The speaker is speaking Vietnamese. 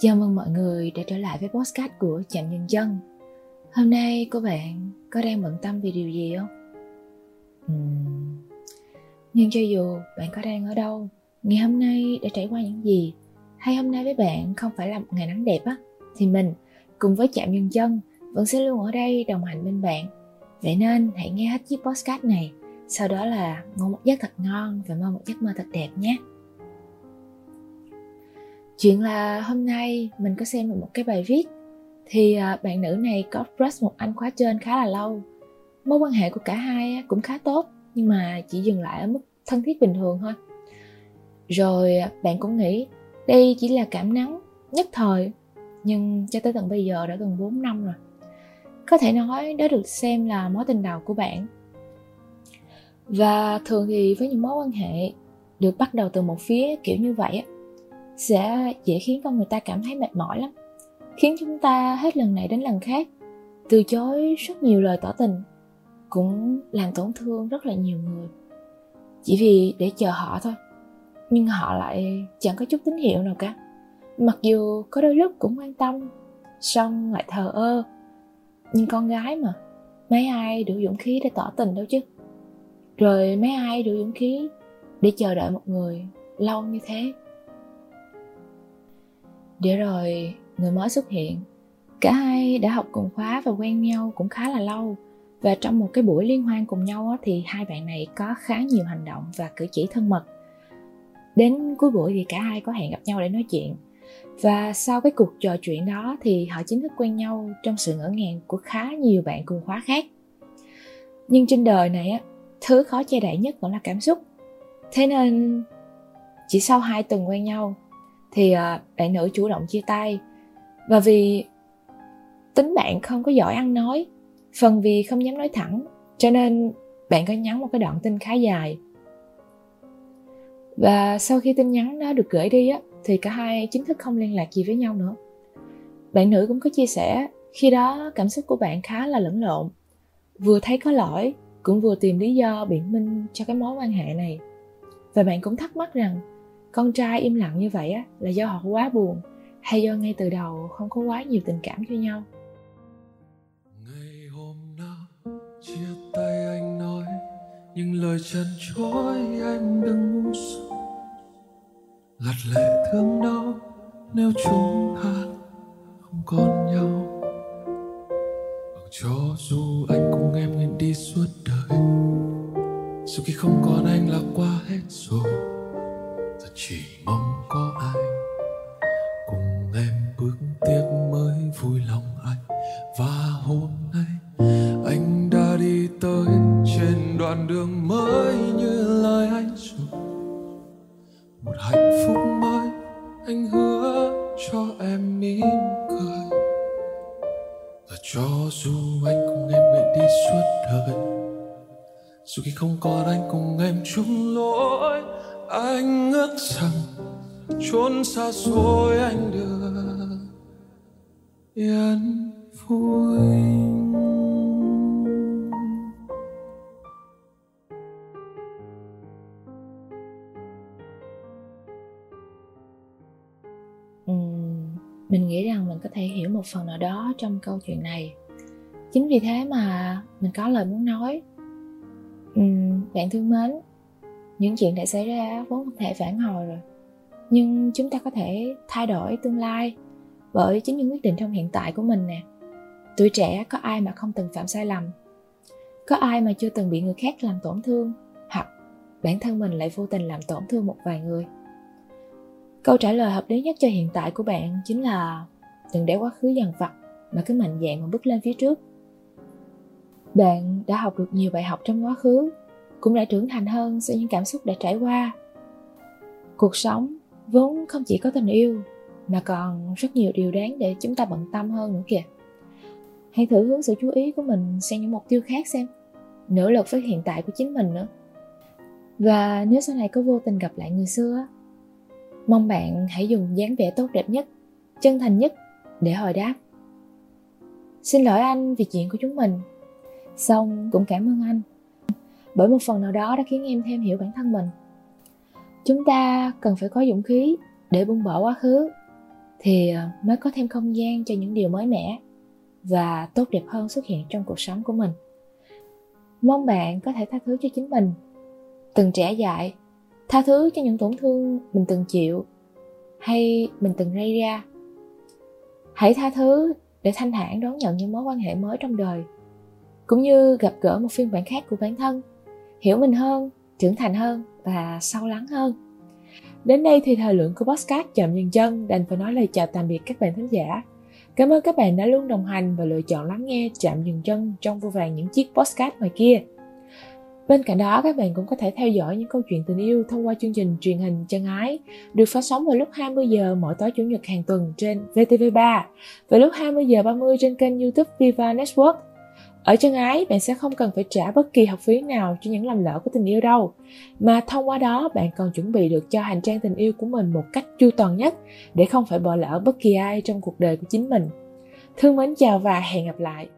Chào mừng mọi người đã trở lại với podcast của Chạm Nhân dân Hôm nay cô bạn có đang bận tâm về điều gì không? Uhm. Nhưng cho dù bạn có đang ở đâu, Ngày hôm nay đã trải qua những gì Hay hôm nay với bạn không phải là một ngày nắng đẹp á Thì mình cùng với Chạm Nhân dân Vẫn sẽ luôn ở đây đồng hành bên bạn Vậy nên hãy nghe hết chiếc podcast này, Sau đó là ngủ một giấc thật ngon Và mơ một giấc mơ thật đẹp nhé chuyện là hôm nay mình có xem được một cái bài viết thì à, bạn nữ này có crush một anh khóa trên khá là lâu. Mối quan hệ của cả hai cũng khá tốt, nhưng mà chỉ dừng lại ở mức thân thiết bình thường thôi. Rồi à, bạn cũng nghĩ đây chỉ là cảm nắng nhất thời, nhưng cho tới tận bây giờ đã gần 4 năm rồi. Có thể nói đó được xem là mối tình đầu của bạn. Và thường thì với những mối quan hệ được bắt đầu từ một phía kiểu như vậy á sẽ dễ khiến con người ta cảm thấy mệt mỏi lắm. Khiến chúng ta hết lần này đến lần khác từ chối rất nhiều lời tỏ tình, cũng làm tổn thương rất là nhiều người. Chỉ vì để chờ họ thôi, nhưng họ lại chẳng có chút tín hiệu nào cả. Mặc dù có đôi lúc cũng quan tâm, xong lại thờ ơ, nhưng con gái mà, mấy ai đủ dũng khí để tỏ tình đâu chứ? Rồi mấy ai đủ dũng khí để chờ đợi một người lâu như thế? Để rồi người mới xuất hiện. Cả hai đã học cùng khóa và quen nhau cũng khá là lâu. Và trong một cái buổi liên hoan cùng nhau thì hai bạn này có khá nhiều hành động và cử chỉ thân mật. Đến cuối buổi thì cả hai có hẹn gặp nhau để nói chuyện. Và sau cái cuộc trò chuyện đó thì họ chính thức quen nhau trong sự ngỡ ngàng của khá nhiều bạn cùng khóa khác. Nhưng trên đời này á, thứ khó che đậy nhất vẫn là cảm xúc. Thế nên, chỉ sau hai tuần quen nhau thì à, bạn nữ chủ động chia tay. Và vì tính bạn không có giỏi ăn nói, phần vì không dám nói thẳng, cho nên bạn có nhắn một cái đoạn tin khá dài. Và sau khi tin nhắn đó được gửi đi á, thì cả hai chính thức không liên lạc gì với nhau nữa. Bạn nữ cũng có chia sẻ, khi đó cảm xúc của bạn khá là lẫn lộn. Vừa thấy có lỗi, cũng vừa tìm lý do biện minh cho cái mối quan hệ này. Và bạn cũng thắc mắc rằng con trai im lặng như vậy á, là do họ quá buồn, hay do ngay từ đầu không có quá nhiều tình cảm cho nhau? Ngày hôm đó chia tay anh nói, những lời chân chối em đừng ngu sợ gạt lệ thương đau nếu chúng ta không còn nhau. Cho dù anh cùng em nguyện đi suốt đời, dù khi không còn anh là qua hết rồi chỉ mong có ai cùng em bước tiếp mới vui lòng anh. Và hôm nay anh đã đi tới trên đoạn đường mới như lời anh rồi một hạnh phúc mới anh hứa cho em mỉm cười. Và cho dù anh cùng em nguyện đi suốt đời, dù khi không còn anh cùng em chung lối anh ước rằng chốn xa xôi anh được yên vui. Ừ, mình nghĩ rằng mình có thể hiểu một phần nào đó trong câu chuyện này. Chính vì thế mà mình có lời muốn nói. Ừ, bạn thương mến những chuyện đã xảy ra vốn không thể phản hồi rồi. Nhưng chúng ta có thể thay đổi tương lai bởi chính những quyết định trong hiện tại của mình nè. Tuổi trẻ có ai mà không từng phạm sai lầm? Có ai mà chưa từng bị người khác làm tổn thương? Hoặc bản thân mình lại vô tình làm tổn thương một vài người? Câu trả lời hợp lý nhất cho hiện tại của bạn chính là đừng để quá khứ dằn vặt mà cứ mạnh dạn mà bước lên phía trước. Bạn đã học được nhiều bài học trong quá khứ cũng đã trưởng thành hơn sau những cảm xúc đã trải qua. Cuộc sống vốn không chỉ có tình yêu, mà còn rất nhiều điều đáng để chúng ta bận tâm hơn nữa kìa. Hãy thử hướng sự chú ý của mình sang những mục tiêu khác xem, nỗ lực với hiện tại của chính mình nữa. Và nếu sau này có vô tình gặp lại người xưa mong bạn hãy dùng dáng vẻ tốt đẹp nhất, chân thành nhất để hồi đáp. Xin lỗi anh vì chuyện của chúng mình. Xong cũng cảm ơn anh bởi một phần nào đó đã khiến em thêm hiểu bản thân mình. Chúng ta cần phải có dũng khí để buông bỏ quá khứ thì ờ, mới có thêm không gian cho những điều mới mẻ và tốt đẹp hơn xuất hiện trong cuộc sống của mình. Mong bạn có thể tha thứ cho chính mình, từng trẻ dại tha thứ cho những tổn thương mình từng chịu hay mình từng gây ra. Hãy tha thứ để thanh thản đón nhận những mối quan hệ mới trong đời, cũng như gặp gỡ một phiên bản khác của bản thân hiểu mình hơn trưởng thành hơn và sâu lắng hơn. Đến đây thì thời lượng của podcast chậm dừng chân đành phải nói lời chào tạm biệt các bạn thính giả. Cảm ơn các bạn đã luôn đồng hành và lựa chọn lắng nghe chạm dừng chân trong vô vàng những chiếc podcast ngoài kia. Bên cạnh đó, các bạn cũng có thể theo dõi những câu chuyện tình yêu thông qua chương trình truyền hình Chân Ái, được phát sóng vào lúc 20 giờ mỗi tối chủ nhật hàng tuần trên VTV3 và lúc 20 giờ 30 trên kênh YouTube Viva Network. Ở chân ái, bạn sẽ không cần phải trả bất kỳ học phí nào cho những lầm lỡ của tình yêu đâu, mà thông qua đó bạn còn chuẩn bị được cho hành trang tình yêu của mình một cách chu toàn nhất để không phải bỏ lỡ bất kỳ ai trong cuộc đời của chính mình. Thương mến chào và hẹn gặp lại.